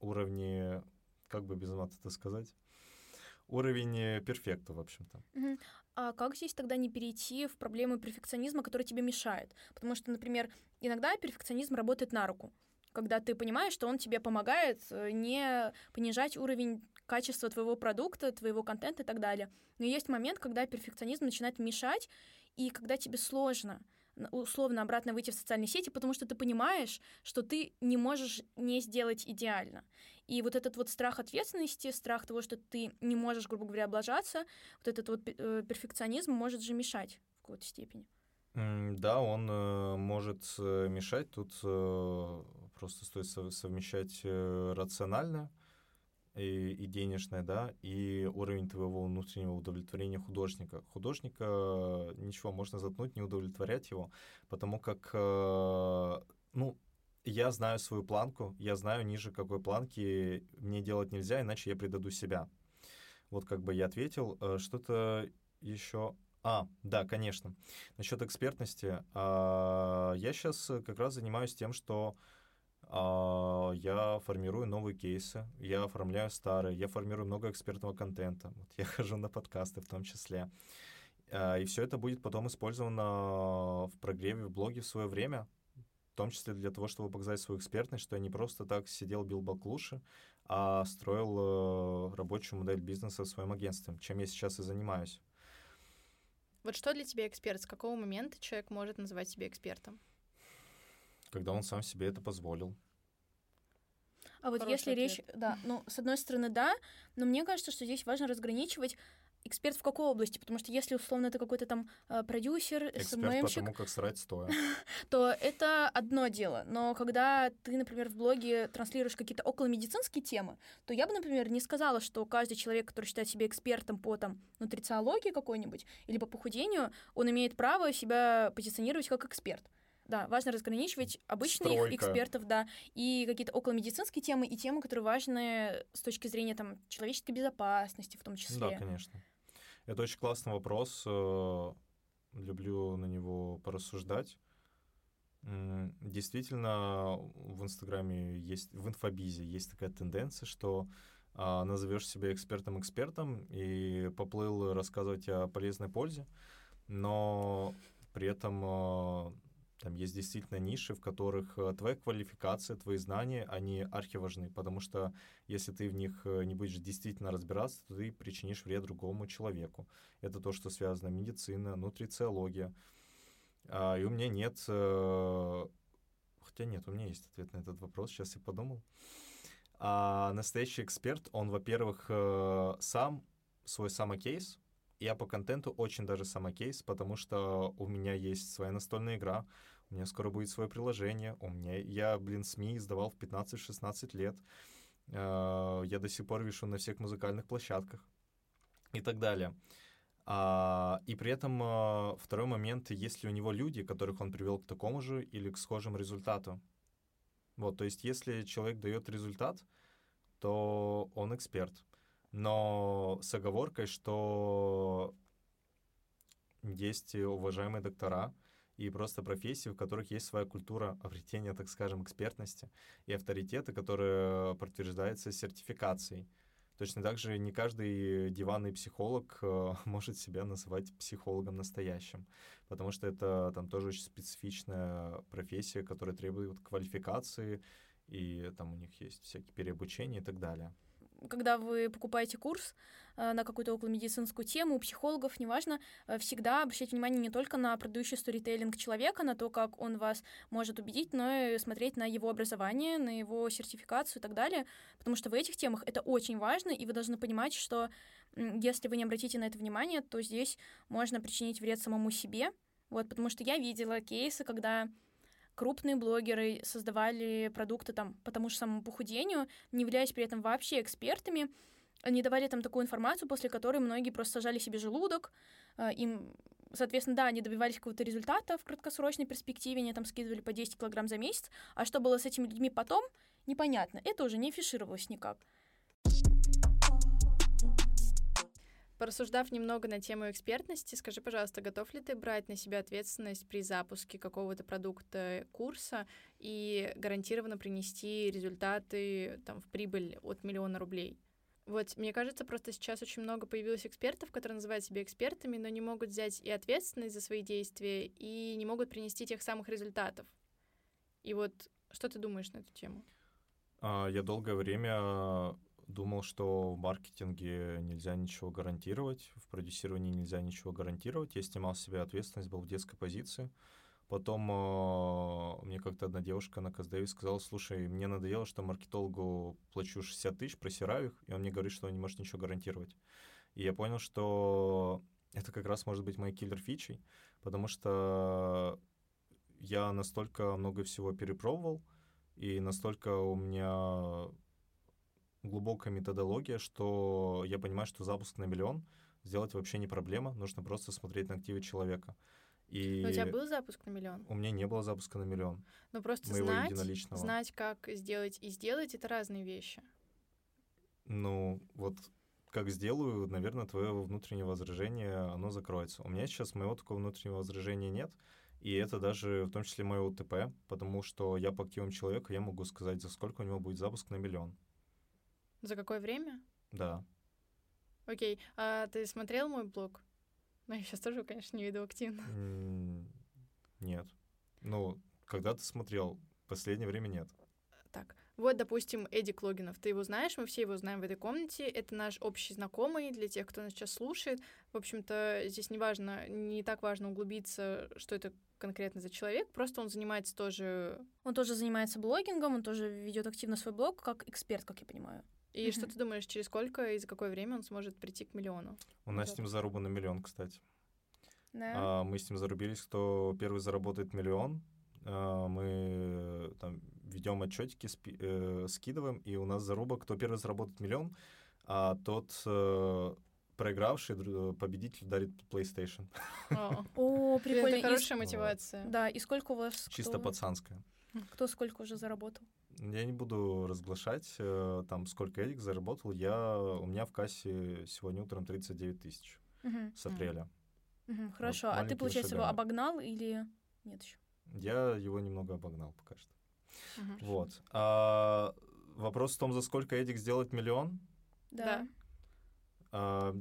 уровни как бы без мата это сказать, уровень э, перфекта, в общем-то. А как здесь тогда не перейти в проблему перфекционизма, который тебе мешает? Потому что, например, иногда перфекционизм работает на руку, когда ты понимаешь, что он тебе помогает э, не понижать уровень качества твоего продукта, твоего контента и так далее. Но есть момент, когда перфекционизм начинает мешать, и когда тебе сложно условно обратно выйти в социальные сети, потому что ты понимаешь, что ты не можешь не сделать идеально. И вот этот вот страх ответственности, страх того, что ты не можешь, грубо говоря, облажаться, вот этот вот э, перфекционизм может же мешать в какой-то степени. Да, он э, может э, мешать. Тут просто стоит совмещать рационально и, и денежное, да, и уровень твоего внутреннего удовлетворения художника. Художника ничего можно заткнуть, не удовлетворять его, потому как, э, ну, я знаю свою планку, я знаю, ниже какой планки мне делать нельзя, иначе я предаду себя. Вот как бы я ответил. Э, что-то еще... А, да, конечно. Насчет экспертности. А, я сейчас как раз занимаюсь тем, что я формирую новые кейсы, я оформляю старые, я формирую много экспертного контента. Вот я [LAUGHS] хожу на подкасты в том числе. А, и все это будет потом использовано в прогреве, в блоге в свое время, в том числе для того, чтобы показать свою экспертность, что я не просто так сидел, бил баклуши, а строил э, рабочую модель бизнеса в своем агентстве, чем я сейчас и занимаюсь. Вот что для тебя эксперт? С какого момента человек может называть себя экспертом? Когда он сам себе это позволил. А вот если ответ. речь, да, ну, с одной стороны, да, но мне кажется, что здесь важно разграничивать эксперт в какой области? Потому что если условно это какой-то там э, продюсер, эксперт по тому, как срать стоя, [LAUGHS] то это одно дело. Но когда ты, например, в блоге транслируешь какие-то околомедицинские темы, то я бы, например, не сказала, что каждый человек, который считает себя экспертом по там нутрициологии какой-нибудь или по похудению, он имеет право себя позиционировать как эксперт. Да, важно разграничивать обычных Стройка. экспертов, да, и какие-то околомедицинские темы, и темы, которые важны с точки зрения там человеческой безопасности в том числе. Да, конечно. Это очень классный вопрос. Э, люблю на него порассуждать. Действительно, в Инстаграме есть, в инфобизе есть такая тенденция, что а, назовешь себя экспертом-экспертом и поплыл рассказывать о полезной пользе, но при этом а, там есть действительно ниши, в которых э, твоя квалификация, твои знания, они архиважны, потому что если ты в них э, не будешь действительно разбираться, то ты причинишь вред другому человеку. Это то, что связано медицина, нутрициология. А, и у меня нет... Э, хотя нет, у меня есть ответ на этот вопрос, сейчас я подумал. А настоящий эксперт, он, во-первых, сам свой самокейс, я по контенту очень даже самокейс, потому что у меня есть своя настольная игра, у меня скоро будет свое приложение, у меня, я, блин, СМИ издавал в 15-16 лет, э, я до сих пор вешу на всех музыкальных площадках и так далее. А, и при этом а, второй момент, если у него люди, которых он привел к такому же или к схожему результату. Вот, то есть если человек дает результат, то он эксперт. Но с оговоркой, что есть уважаемые доктора, и просто профессии, в которых есть своя культура обретения, так скажем, экспертности и авторитета, которая подтверждается сертификацией. Точно так же не каждый диванный психолог э, [LAUGHS] может себя называть психологом настоящим, потому что это там тоже очень специфичная профессия, которая требует квалификации, и там у них есть всякие переобучения и так далее когда вы покупаете курс э, на какую-то околомедицинскую тему, у психологов, неважно, э, всегда обращайте внимание не только на продающий сторителлинг человека, на то, как он вас может убедить, но и смотреть на его образование, на его сертификацию и так далее, потому что в этих темах это очень важно, и вы должны понимать, что если вы не обратите на это внимание, то здесь можно причинить вред самому себе, вот, потому что я видела кейсы, когда крупные блогеры создавали продукты там по тому же самому похудению, не являясь при этом вообще экспертами. Они давали там такую информацию, после которой многие просто сажали себе желудок, а, им Соответственно, да, они добивались какого-то результата в краткосрочной перспективе, они там скидывали по 10 килограмм за месяц, а что было с этими людьми потом, непонятно. Это уже не афишировалось никак. Порассуждав немного на тему экспертности, скажи, пожалуйста, готов ли ты брать на себя ответственность при запуске какого-то продукта, курса и гарантированно принести результаты там, в прибыль от миллиона рублей? Вот, мне кажется, просто сейчас очень много появилось экспертов, которые называют себя экспертами, но не могут взять и ответственность за свои действия, и не могут принести тех самых результатов. И вот, что ты думаешь на эту тему? А, я долгое время думал, что в маркетинге нельзя ничего гарантировать, в продюсировании нельзя ничего гарантировать. Я снимал с себя ответственность, был в детской позиции. Потом э, мне как-то одна девушка на Каздеве сказала, слушай, мне надоело, что маркетологу плачу 60 тысяч, просираю их, и он мне говорит, что он не может ничего гарантировать. И я понял, что это как раз может быть моей киллер-фичей, потому что я настолько много всего перепробовал, и настолько у меня глубокая методология, что я понимаю, что запуск на миллион сделать вообще не проблема, нужно просто смотреть на активы человека. И Но у тебя был запуск на миллион? У меня не было запуска на миллион. Ну просто знать, знать, как сделать и сделать, это разные вещи. Ну, вот как сделаю, наверное, твое внутреннее возражение, оно закроется. У меня сейчас моего такого внутреннего возражения нет, и это даже в том числе мое УТП, потому что я по активам человека, я могу сказать, за сколько у него будет запуск на миллион. За какое время? Да. Окей. А ты смотрел мой блог? Ну, я сейчас тоже, конечно, не веду активно. Нет. Ну, когда ты смотрел? В последнее время нет. Так, вот, допустим, Эдик Логинов. Ты его знаешь, мы все его знаем в этой комнате. Это наш общий знакомый для тех, кто нас сейчас слушает. В общем-то, здесь не важно, не так важно углубиться, что это конкретно за человек, просто он занимается тоже... Он тоже занимается блогингом, он тоже ведет активно свой блог, как эксперт, как я понимаю. И mm-hmm. что ты думаешь, через сколько и за какое время он сможет прийти к миллиону? У нас с ним зарубан миллион, кстати. Да. А, мы с ним зарубились, кто первый заработает миллион. А, мы там ведем отчетики, спи- э, скидываем, и у нас заруба, кто первый заработает миллион, а тот э, проигравший победитель дарит PlayStation. О, [LAUGHS] прикольно. Это хорошая мотивация. Да, и сколько у вас? Чисто пацанская. Кто сколько уже заработал? Я не буду разглашать, э, там, сколько Эдик заработал. Я, у меня в кассе сегодня утром 39 тысяч угу. с апреля. Угу, хорошо. Вот, а ты, получается, шагами. его обогнал или нет еще? Я его немного обогнал пока что. Угу. Вот. А, вопрос в том, за сколько Эдик сделает миллион? Да. А,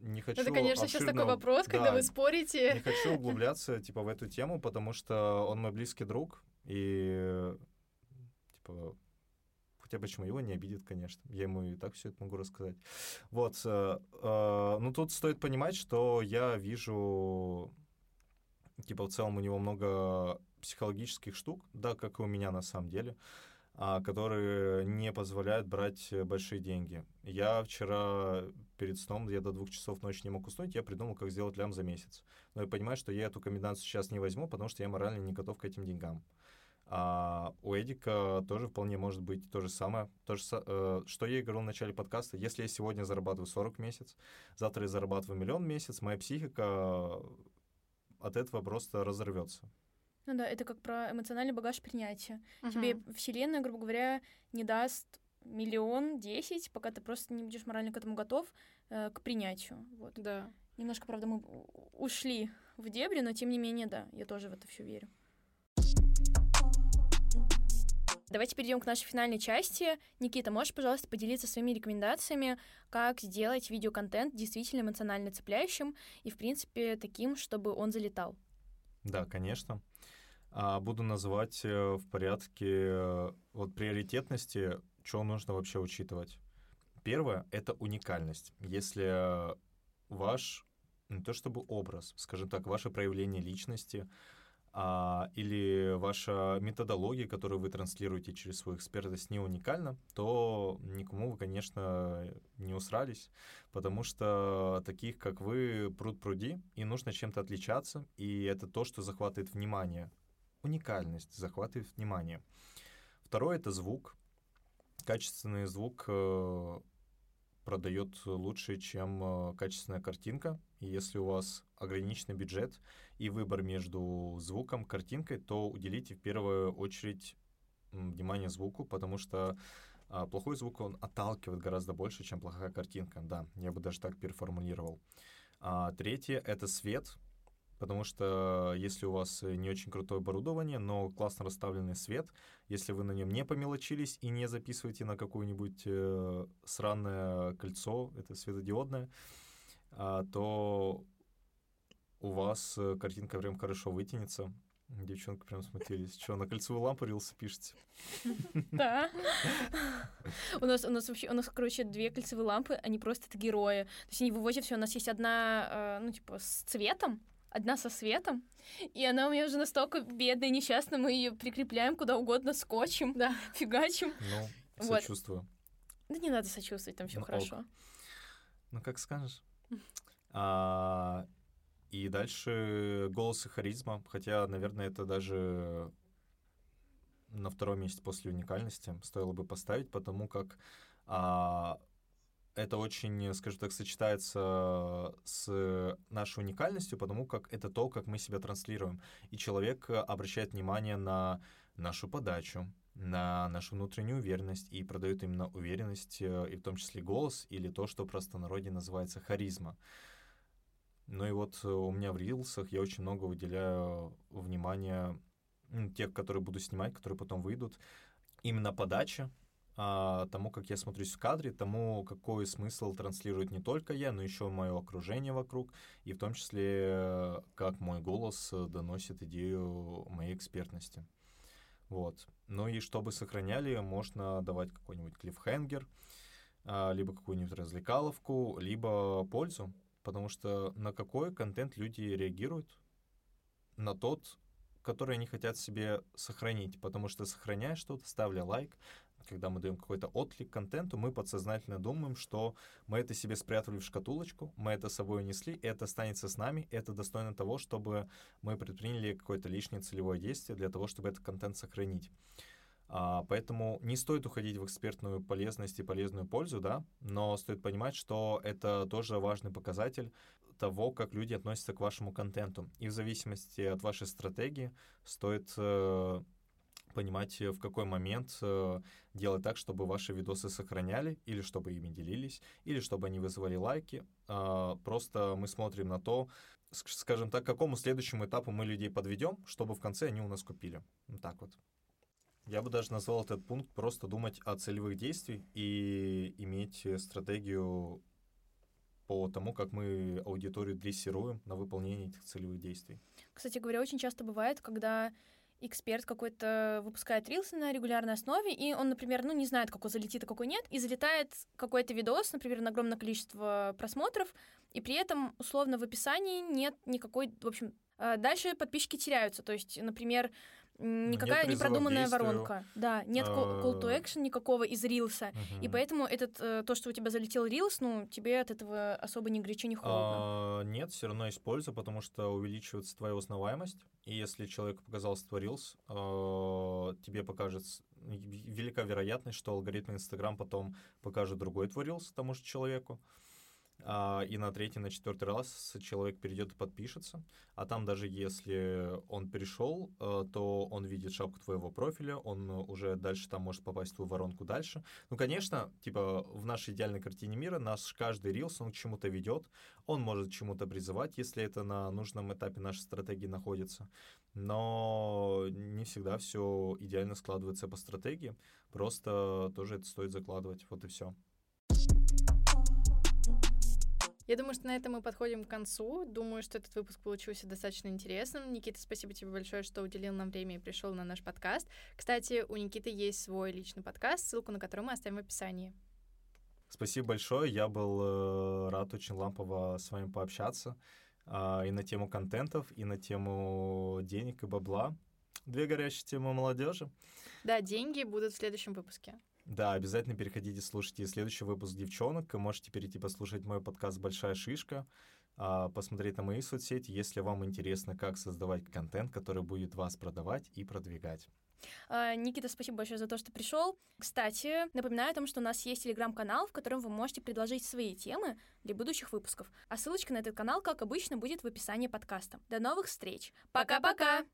не хочу Это, конечно, обширно... сейчас такой вопрос, да, когда вы спорите. Не хочу углубляться, типа, в эту тему, потому что он мой близкий друг, и типа хотя почему его не обидит, конечно. Я ему и так все это могу рассказать. Вот. Э, э, ну, тут стоит понимать, что я вижу, типа, в целом у него много психологических штук, да, как и у меня на самом деле, а, которые не позволяют брать большие деньги. Я вчера перед сном, я до двух часов ночи не мог уснуть, я придумал, как сделать лям за месяц. Но я понимаю, что я эту комбинацию сейчас не возьму, потому что я морально не готов к этим деньгам. А у Эдика тоже вполне может быть то же самое. То же, э, что я и говорил в начале подкаста. Если я сегодня зарабатываю 40 в месяц, завтра я зарабатываю миллион в месяц, моя психика от этого просто разорвется. Ну да, это как про эмоциональный багаж принятия. Uh-huh. Тебе Вселенная, грубо говоря, не даст миллион, десять, пока ты просто не будешь морально к этому готов, э, к принятию. Вот. Да. Немножко, правда, мы ушли в дебри, но тем не менее, да, я тоже в это все верю. Давайте перейдем к нашей финальной части. Никита, можешь, пожалуйста, поделиться своими рекомендациями, как сделать видеоконтент действительно эмоционально цепляющим и, в принципе, таким, чтобы он залетал? Да, конечно. А, буду называть э, в порядке э, вот приоритетности, что нужно вообще учитывать. Первое — это уникальность. Если ваш, не то чтобы образ, скажем так, ваше проявление личности — а, или ваша методология, которую вы транслируете через свою экспертность, не уникальна, то никому вы, конечно, не усрались, потому что таких, как вы, пруд пруди, и нужно чем-то отличаться, и это то, что захватывает внимание. Уникальность захватывает внимание. Второе — это звук. Качественный звук э, продает лучше, чем э, качественная картинка. И если у вас ограниченный бюджет и выбор между звуком, картинкой, то уделите в первую очередь внимание звуку, потому что а, плохой звук, он отталкивает гораздо больше, чем плохая картинка. Да, я бы даже так переформулировал. А, третье — это свет, потому что если у вас не очень крутое оборудование, но классно расставленный свет, если вы на нем не помелочились и не записываете на какое-нибудь э, сраное кольцо, это светодиодное, а, то у вас э, картинка прям хорошо вытянется. Девчонка прям смутились. Что, на кольцевую лампу рилсы пишете? Да. [LAUGHS] У нас, у нас вообще, у нас, короче, две кольцевые лампы, они просто это герои. То есть они вывозят все. У нас есть одна, э, ну, типа, с цветом, одна со светом, и она у меня уже настолько бедная, несчастная, мы ее прикрепляем куда угодно скотчем, да, [LAUGHS] фигачим. Ну, сочувствую. Да не надо сочувствовать, там все ну, хорошо. Ну, как скажешь. А, и дальше голос и харизма, хотя, наверное, это даже на втором месте после уникальности стоило бы поставить, потому как а, это очень, скажем так, сочетается с нашей уникальностью, потому как это то, как мы себя транслируем. И человек обращает внимание на нашу подачу, на нашу внутреннюю уверенность и продает именно уверенность, э, и в том числе голос, или то, что просто народе называется харизма. Ну и вот э, у меня в рилсах я очень много выделяю внимания тех, которые буду снимать, которые потом выйдут, именно подача, тому, как я смотрюсь в кадре, тому, какой смысл транслирует не только я, но еще мое окружение вокруг, и в том числе, как мой голос доносит идею моей экспертности. Вот. Ну и чтобы сохраняли, можно давать какой-нибудь клиффхенгер, а, либо какую-нибудь развлекаловку, либо пользу, потому что на какой контент люди реагируют? На тот, который они хотят себе сохранить, потому что сохраняя что-то, ставля лайк, когда мы даем какой-то отклик контенту, мы подсознательно думаем, что мы это себе спрятали в шкатулочку, мы это с собой унесли, это останется с нами, это достойно того, чтобы мы предприняли какое-то лишнее целевое действие для того, чтобы этот контент сохранить. А, поэтому не стоит уходить в экспертную полезность и полезную пользу, да, но стоит понимать, что это тоже важный показатель того, как люди относятся к вашему контенту. И в зависимости от вашей стратегии стоит э, понимать, э, в какой момент э, делать так, чтобы ваши видосы сохраняли, или чтобы ими делились, или чтобы они вызывали лайки. Э, просто мы смотрим на то, скажем так, к какому следующему этапу мы людей подведем, чтобы в конце они у нас купили. Вот так вот. Я бы даже назвал этот пункт просто думать о целевых действиях и иметь стратегию по тому, как мы аудиторию дрессируем на выполнение этих целевых действий. Кстати говоря, очень часто бывает, когда эксперт какой-то выпускает рилсы на регулярной основе, и он, например, ну, не знает, какой залетит, а какой нет, и залетает какой-то видос, например, на огромное количество просмотров, и при этом, условно, в описании нет никакой, в общем, а, дальше подписчики теряются. То есть, например, никакая не продуманная воронка. Да, нет call to а. action никакого из рилса. И поэтому этот, э, то, что у тебя залетел рилс, ну, тебе от этого особо ни горячо, ни холодно. А, нет, все равно есть польза, потому что увеличивается твоя узнаваемость. И если человеку показался твой рилс, тебе покажется велика вероятность, что алгоритм Инстаграм потом покажет другой твой рилс тому же человеку а, и на третий, на четвертый раз человек перейдет и подпишется. А там даже если он перешел, э, то он видит шапку твоего профиля, он уже дальше там может попасть в твою воронку дальше. Ну, конечно, типа в нашей идеальной картине мира наш каждый рилс, он к чему-то ведет, он может чему-то призывать, если это на нужном этапе нашей стратегии находится. Но не всегда все идеально складывается по стратегии, просто тоже это стоит закладывать, вот и все. Я думаю, что на этом мы подходим к концу. Думаю, что этот выпуск получился достаточно интересным. Никита, спасибо тебе большое, что уделил нам время и пришел на наш подкаст. Кстати, у Никиты есть свой личный подкаст, ссылку на который мы оставим в описании. Спасибо большое. Я был э, рад очень лампово с вами пообщаться э, и на тему контентов, и на тему денег и бабла. Две горящие темы молодежи. Да, деньги будут в следующем выпуске. Да, обязательно переходите, слушайте следующий выпуск «Девчонок». Можете перейти послушать мой подкаст «Большая шишка», а, посмотреть на мои соцсети, если вам интересно, как создавать контент, который будет вас продавать и продвигать. А, Никита, спасибо большое за то, что пришел. Кстати, напоминаю о том, что у нас есть телеграм-канал, в котором вы можете предложить свои темы для будущих выпусков. А ссылочка на этот канал, как обычно, будет в описании подкаста. До новых встреч. Пока-пока!